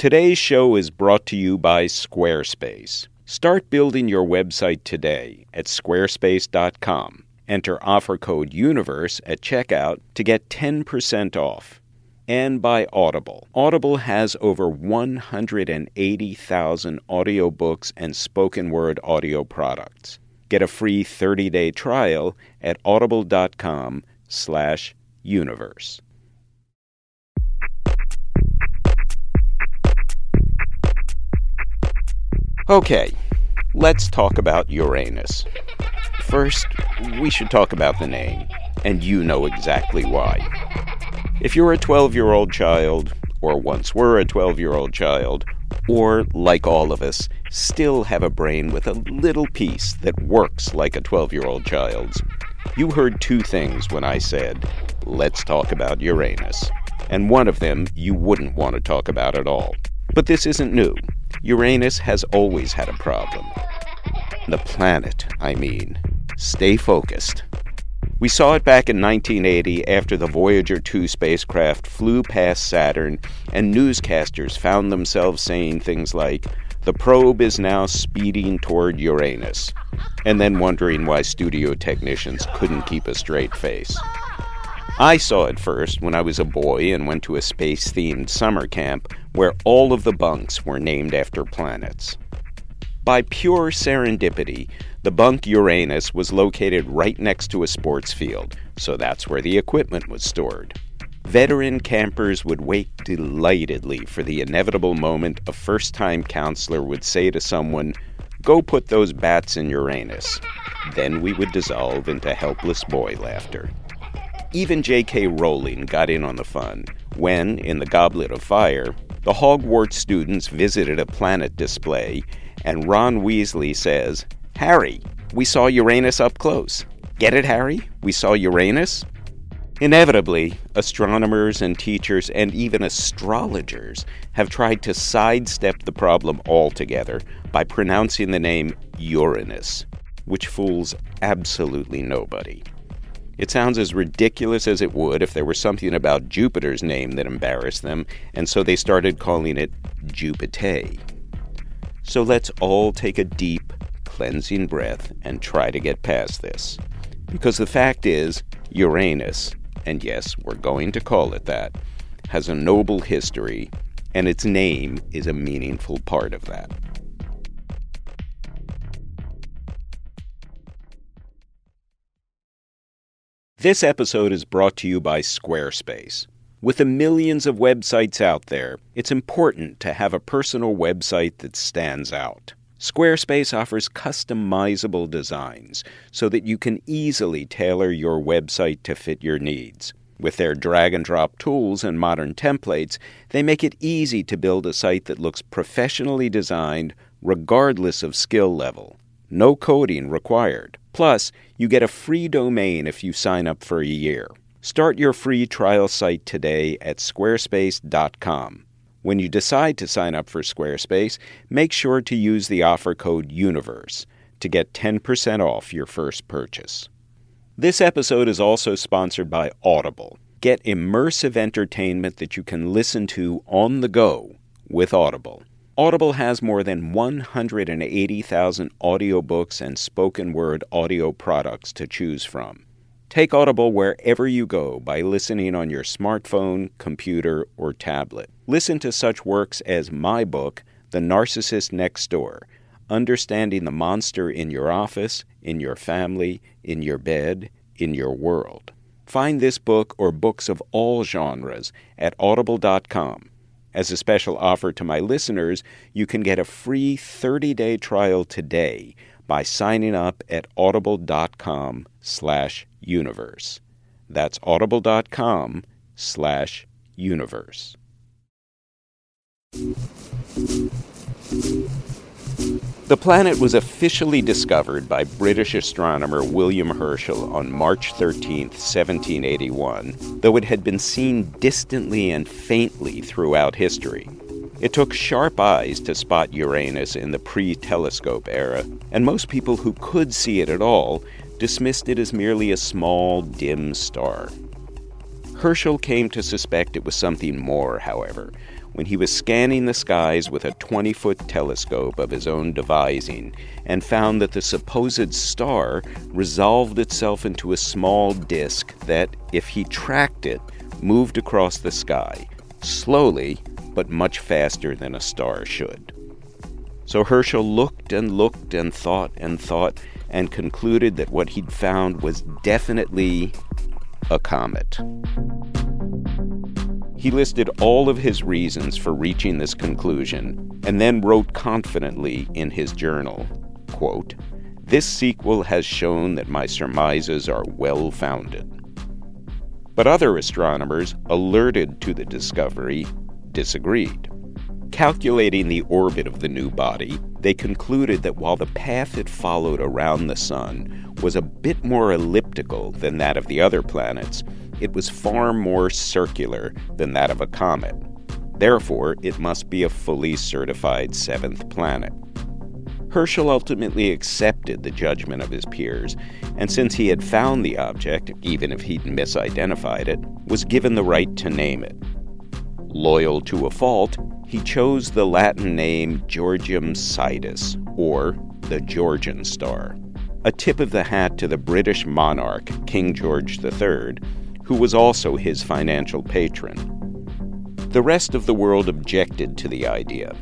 Today's show is brought to you by Squarespace. Start building your website today at squarespace.com. Enter offer code UNIVERSE at checkout to get 10% off. And by Audible. Audible has over 180,000 audiobooks and spoken word audio products. Get a free 30-day trial at audible.com Okay, let's talk about Uranus. First, we should talk about the name, and you know exactly why. If you're a 12 year old child, or once were a 12 year old child, or, like all of us, still have a brain with a little piece that works like a 12 year old child's, you heard two things when I said, let's talk about Uranus. And one of them you wouldn't want to talk about at all. But this isn't new. Uranus has always had a problem. The planet, I mean. Stay focused. We saw it back in 1980 after the Voyager 2 spacecraft flew past Saturn and newscasters found themselves saying things like, the probe is now speeding toward Uranus, and then wondering why studio technicians couldn't keep a straight face. I saw it first when I was a boy and went to a space themed summer camp where all of the bunks were named after planets. By pure serendipity, the bunk Uranus was located right next to a sports field, so that's where the equipment was stored. Veteran campers would wait delightedly for the inevitable moment a first time counselor would say to someone, Go put those bats in Uranus. Then we would dissolve into helpless boy laughter. Even J.K. Rowling got in on the fun when, in The Goblet of Fire, the Hogwarts students visited a planet display, and Ron Weasley says, Harry, we saw Uranus up close. Get it, Harry? We saw Uranus? Inevitably, astronomers and teachers and even astrologers have tried to sidestep the problem altogether by pronouncing the name Uranus, which fools absolutely nobody. It sounds as ridiculous as it would if there were something about Jupiter's name that embarrassed them, and so they started calling it Jupiter. So let's all take a deep, cleansing breath and try to get past this. Because the fact is, Uranus, and yes, we're going to call it that, has a noble history, and its name is a meaningful part of that. This episode is brought to you by Squarespace. With the millions of websites out there, it's important to have a personal website that stands out. Squarespace offers customizable designs so that you can easily tailor your website to fit your needs. With their drag and drop tools and modern templates, they make it easy to build a site that looks professionally designed regardless of skill level. No coding required. Plus, you get a free domain if you sign up for a year. Start your free trial site today at squarespace.com. When you decide to sign up for Squarespace, make sure to use the offer code UNIVERSE to get 10% off your first purchase. This episode is also sponsored by Audible. Get immersive entertainment that you can listen to on the go with Audible. Audible has more than 180,000 audiobooks and spoken word audio products to choose from. Take Audible wherever you go by listening on your smartphone, computer, or tablet. Listen to such works as my book, The Narcissist Next Door Understanding the Monster in Your Office, in Your Family, in Your Bed, in Your World. Find this book or books of all genres at audible.com. As a special offer to my listeners, you can get a free 30-day trial today by signing up at audible.com slash universe. That's audible.com slash universe. The planet was officially discovered by British astronomer William Herschel on March 13, 1781, though it had been seen distantly and faintly throughout history. It took sharp eyes to spot Uranus in the pre telescope era, and most people who could see it at all dismissed it as merely a small, dim star. Herschel came to suspect it was something more, however, when he was scanning the skies with a 20 foot telescope of his own devising and found that the supposed star resolved itself into a small disk that, if he tracked it, moved across the sky, slowly, but much faster than a star should. So Herschel looked and looked and thought and thought and concluded that what he'd found was definitely a comet. He listed all of his reasons for reaching this conclusion and then wrote confidently in his journal, quote, This sequel has shown that my surmises are well founded. But other astronomers, alerted to the discovery, disagreed. Calculating the orbit of the new body, they concluded that while the path it followed around the Sun was a bit more elliptical than that of the other planets, it was far more circular than that of a comet. Therefore, it must be a fully certified seventh planet. Herschel ultimately accepted the judgment of his peers, and since he had found the object, even if he'd misidentified it, was given the right to name it. Loyal to a fault, he chose the Latin name Georgium Sidus, or the Georgian star, a tip of the hat to the British monarch, King George III, who was also his financial patron. The rest of the world objected to the idea,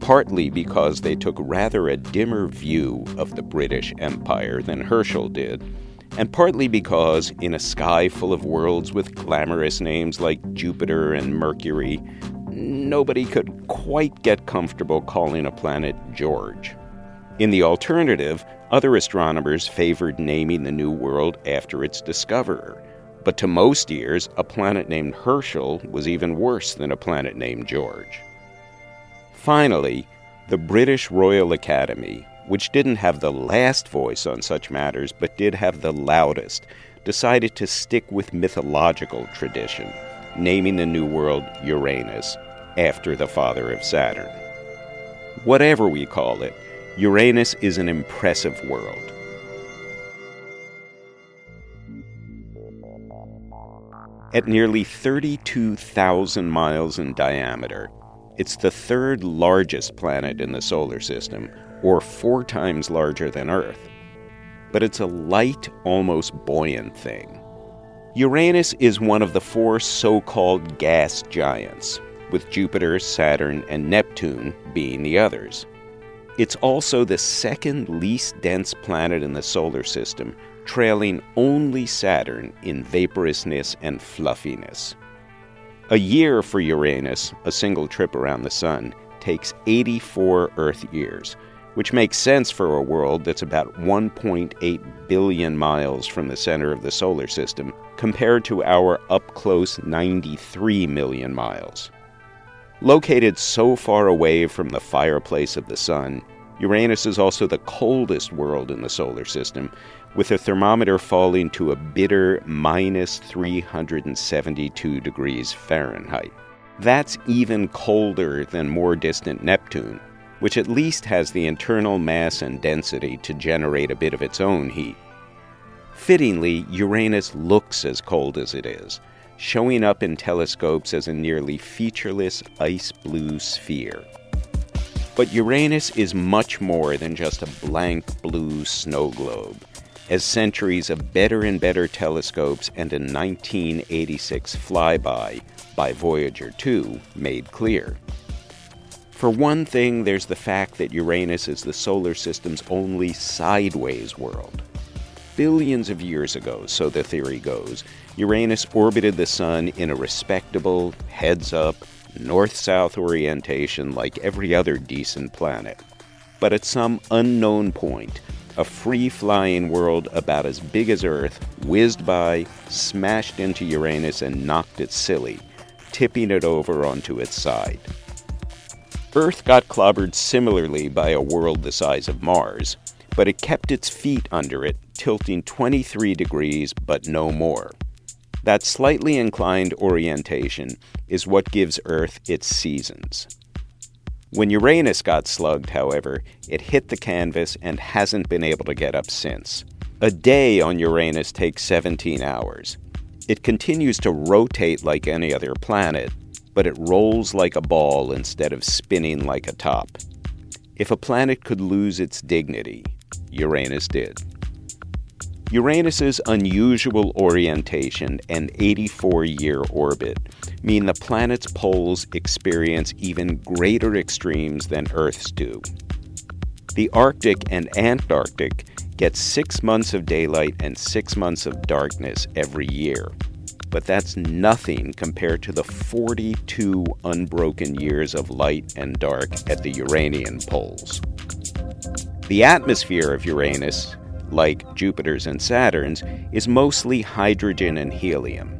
partly because they took rather a dimmer view of the British Empire than Herschel did, and partly because, in a sky full of worlds with glamorous names like Jupiter and Mercury, nobody could quite get comfortable calling a planet George. In the alternative, other astronomers favored naming the new world after its discoverer, but to most ears, a planet named Herschel was even worse than a planet named George. Finally, the British Royal Academy, which didn't have the last voice on such matters but did have the loudest, decided to stick with mythological tradition, naming the new world Uranus, after the father of Saturn. Whatever we call it, Uranus is an impressive world. At nearly 32,000 miles in diameter, it's the third largest planet in the solar system, or four times larger than Earth. But it's a light, almost buoyant thing. Uranus is one of the four so called gas giants, with Jupiter, Saturn, and Neptune being the others. It's also the second least dense planet in the solar system trailing only Saturn in vaporousness and fluffiness. A year for Uranus, a single trip around the Sun, takes 84 Earth years, which makes sense for a world that's about 1.8 billion miles from the center of the solar system, compared to our up close 93 million miles. Located so far away from the fireplace of the Sun, Uranus is also the coldest world in the solar system, with a thermometer falling to a bitter minus 372 degrees Fahrenheit. That's even colder than more distant Neptune, which at least has the internal mass and density to generate a bit of its own heat. Fittingly, Uranus looks as cold as it is, showing up in telescopes as a nearly featureless ice blue sphere. But Uranus is much more than just a blank blue snow globe, as centuries of better and better telescopes and a 1986 flyby by Voyager 2 made clear. For one thing, there's the fact that Uranus is the solar system's only sideways world. Billions of years ago, so the theory goes, Uranus orbited the Sun in a respectable, heads up, north south orientation like every other decent planet. But at some unknown point, a free flying world about as big as Earth whizzed by, smashed into Uranus, and knocked it silly, tipping it over onto its side. Earth got clobbered similarly by a world the size of Mars, but it kept its feet under it, tilting 23 degrees but no more. That slightly inclined orientation is what gives Earth its seasons. When Uranus got slugged, however, it hit the canvas and hasn't been able to get up since. A day on Uranus takes 17 hours. It continues to rotate like any other planet, but it rolls like a ball instead of spinning like a top. If a planet could lose its dignity, Uranus did. Uranus's unusual orientation and 84 year orbit mean the planet's poles experience even greater extremes than Earth's do. The Arctic and Antarctic get six months of daylight and six months of darkness every year, but that's nothing compared to the 42 unbroken years of light and dark at the Uranian poles. The atmosphere of Uranus like Jupiter's and Saturn's, is mostly hydrogen and helium.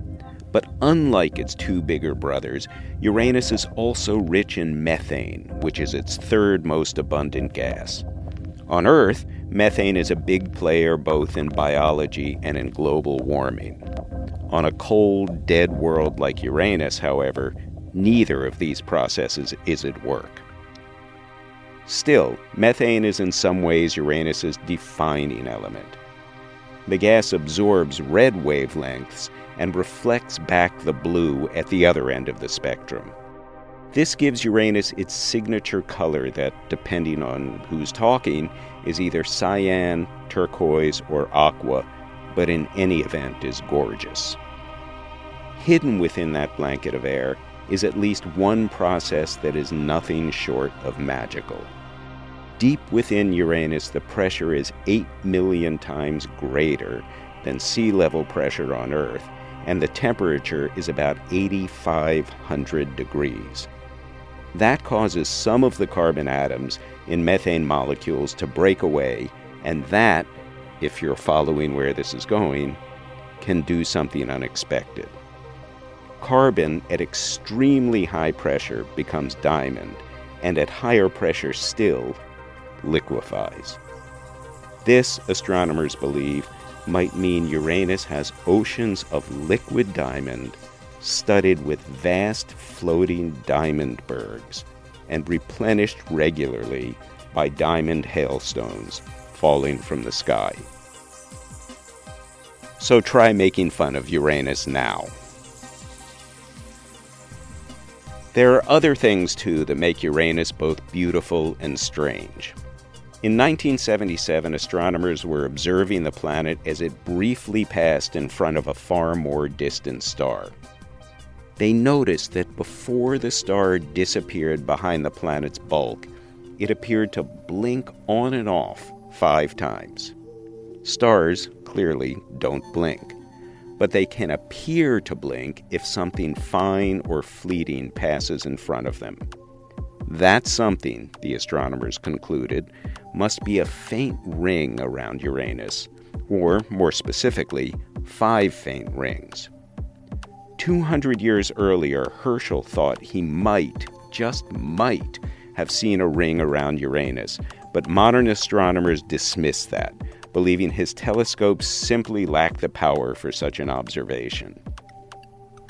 But unlike its two bigger brothers, Uranus is also rich in methane, which is its third most abundant gas. On Earth, methane is a big player both in biology and in global warming. On a cold, dead world like Uranus, however, neither of these processes is at work. Still, methane is in some ways Uranus's defining element. The gas absorbs red wavelengths and reflects back the blue at the other end of the spectrum. This gives Uranus its signature color that, depending on who's talking, is either cyan, turquoise, or aqua, but in any event is gorgeous. Hidden within that blanket of air is at least one process that is nothing short of magical. Deep within Uranus, the pressure is 8 million times greater than sea level pressure on Earth, and the temperature is about 8,500 degrees. That causes some of the carbon atoms in methane molecules to break away, and that, if you're following where this is going, can do something unexpected. Carbon at extremely high pressure becomes diamond, and at higher pressure still liquefies. This, astronomers believe, might mean Uranus has oceans of liquid diamond studded with vast floating diamond bergs and replenished regularly by diamond hailstones falling from the sky. So try making fun of Uranus now. There are other things, too, that make Uranus both beautiful and strange. In 1977, astronomers were observing the planet as it briefly passed in front of a far more distant star. They noticed that before the star disappeared behind the planet's bulk, it appeared to blink on and off five times. Stars clearly don't blink, but they can appear to blink if something fine or fleeting passes in front of them. That something, the astronomers concluded, must be a faint ring around Uranus, or more specifically, five faint rings. 200 years earlier, Herschel thought he might, just might, have seen a ring around Uranus, but modern astronomers dismissed that, believing his telescopes simply lacked the power for such an observation.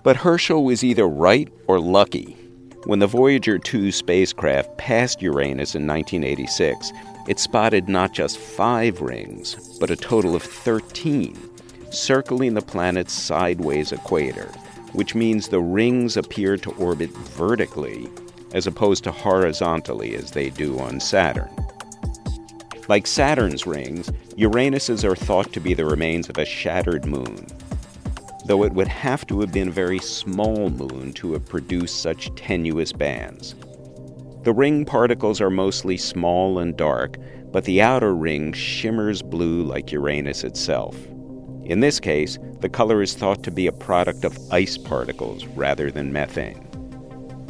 But Herschel was either right or lucky. When the Voyager 2 spacecraft passed Uranus in 1986, it spotted not just five rings, but a total of 13, circling the planet's sideways equator, which means the rings appear to orbit vertically as opposed to horizontally as they do on Saturn. Like Saturn's rings, Uranus's are thought to be the remains of a shattered moon, though it would have to have been a very small moon to have produced such tenuous bands. The ring particles are mostly small and dark, but the outer ring shimmers blue like Uranus itself. In this case, the color is thought to be a product of ice particles rather than methane.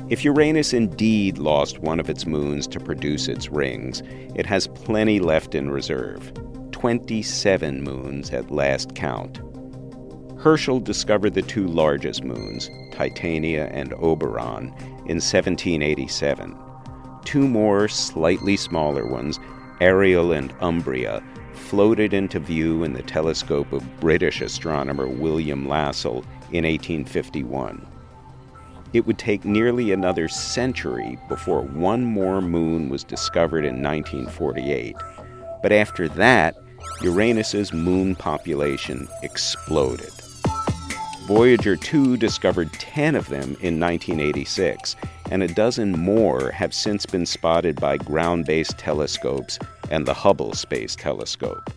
If Uranus indeed lost one of its moons to produce its rings, it has plenty left in reserve 27 moons at last count. Herschel discovered the two largest moons, Titania and Oberon, in 1787 two more slightly smaller ones, Ariel and Umbriel, floated into view in the telescope of British astronomer William Lassell in 1851. It would take nearly another century before one more moon was discovered in 1948. But after that, Uranus's moon population exploded. Voyager 2 discovered 10 of them in 1986, and a dozen more have since been spotted by ground based telescopes and the Hubble Space Telescope.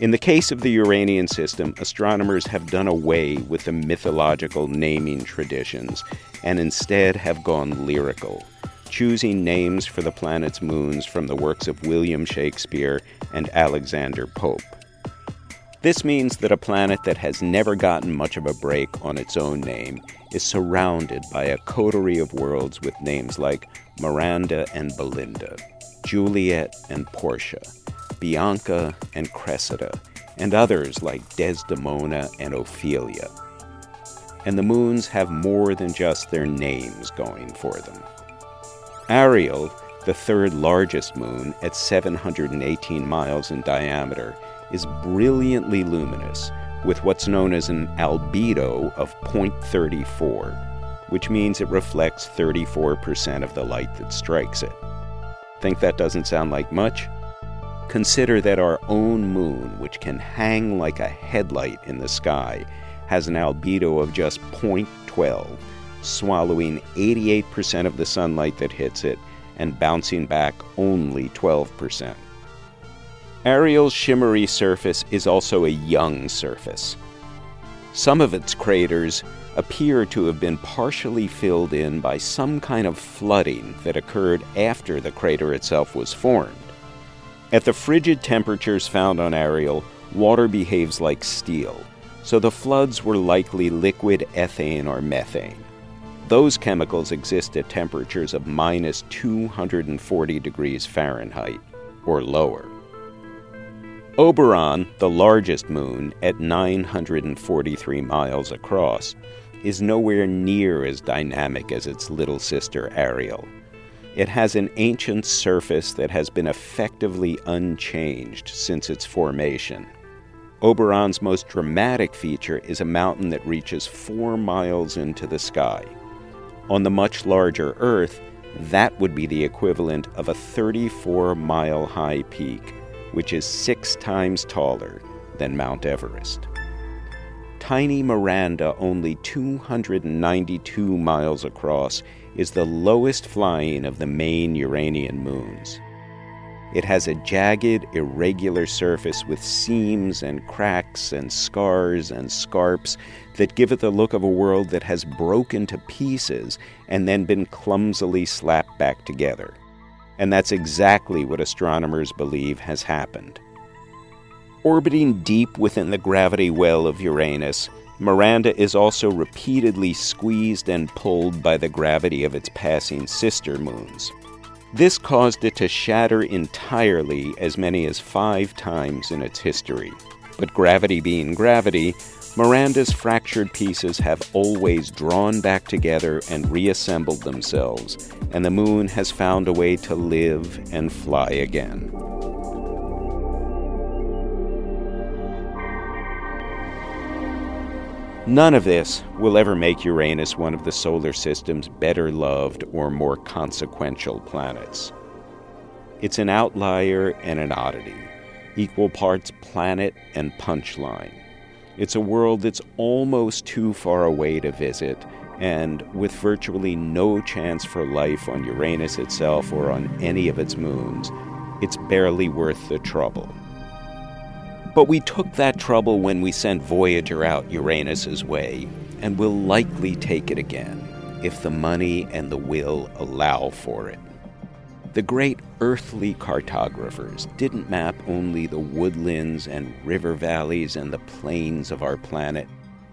In the case of the Uranian system, astronomers have done away with the mythological naming traditions and instead have gone lyrical, choosing names for the planet's moons from the works of William Shakespeare and Alexander Pope. This means that a planet that has never gotten much of a break on its own name is surrounded by a coterie of worlds with names like Miranda and Belinda, Juliet and Portia, Bianca and Cressida, and others like Desdemona and Ophelia. And the moons have more than just their names going for them. Ariel, the third largest moon at 718 miles in diameter, is brilliantly luminous with what's known as an albedo of 0.34, which means it reflects 34% of the light that strikes it. Think that doesn't sound like much? Consider that our own moon, which can hang like a headlight in the sky, has an albedo of just 0.12, swallowing 88% of the sunlight that hits it and bouncing back only 12%. Ariel's shimmery surface is also a young surface. Some of its craters appear to have been partially filled in by some kind of flooding that occurred after the crater itself was formed. At the frigid temperatures found on Ariel, water behaves like steel, so the floods were likely liquid ethane or methane. Those chemicals exist at temperatures of minus 240 degrees Fahrenheit or lower. Oberon, the largest moon at 943 miles across, is nowhere near as dynamic as its little sister Ariel. It has an ancient surface that has been effectively unchanged since its formation. Oberon's most dramatic feature is a mountain that reaches four miles into the sky. On the much larger Earth, that would be the equivalent of a 34 mile high peak which is six times taller than Mount Everest. Tiny Miranda, only 292 miles across, is the lowest flying of the main Uranian moons. It has a jagged, irregular surface with seams and cracks and scars and scarps that give it the look of a world that has broken to pieces and then been clumsily slapped back together and that's exactly what astronomers believe has happened. Orbiting deep within the gravity well of Uranus, Miranda is also repeatedly squeezed and pulled by the gravity of its passing sister moons. This caused it to shatter entirely as many as five times in its history. But gravity being gravity, Miranda's fractured pieces have always drawn back together and reassembled themselves, and the moon has found a way to live and fly again. None of this will ever make Uranus one of the solar system's better loved or more consequential planets. It's an outlier and an oddity, equal parts planet and punchline. It's a world that's almost too far away to visit, and with virtually no chance for life on Uranus itself or on any of its moons, it's barely worth the trouble. But we took that trouble when we sent Voyager out Uranus's way, and we'll likely take it again if the money and the will allow for it. The great earthly cartographers didn't map only the woodlands and river valleys and the plains of our planet.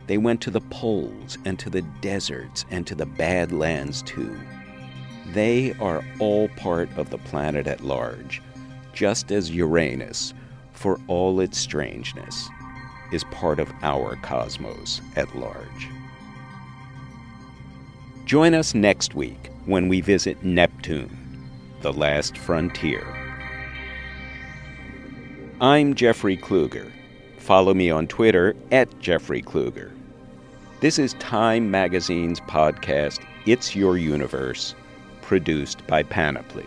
They went to the poles and to the deserts and to the badlands too. They are all part of the planet at large, just as Uranus, for all its strangeness, is part of our cosmos at large. Join us next week when we visit Neptune the Last Frontier. I'm Jeffrey Kluger. Follow me on Twitter at Jeffrey Kluger. This is Time Magazine's podcast, It's Your Universe, produced by Panoply.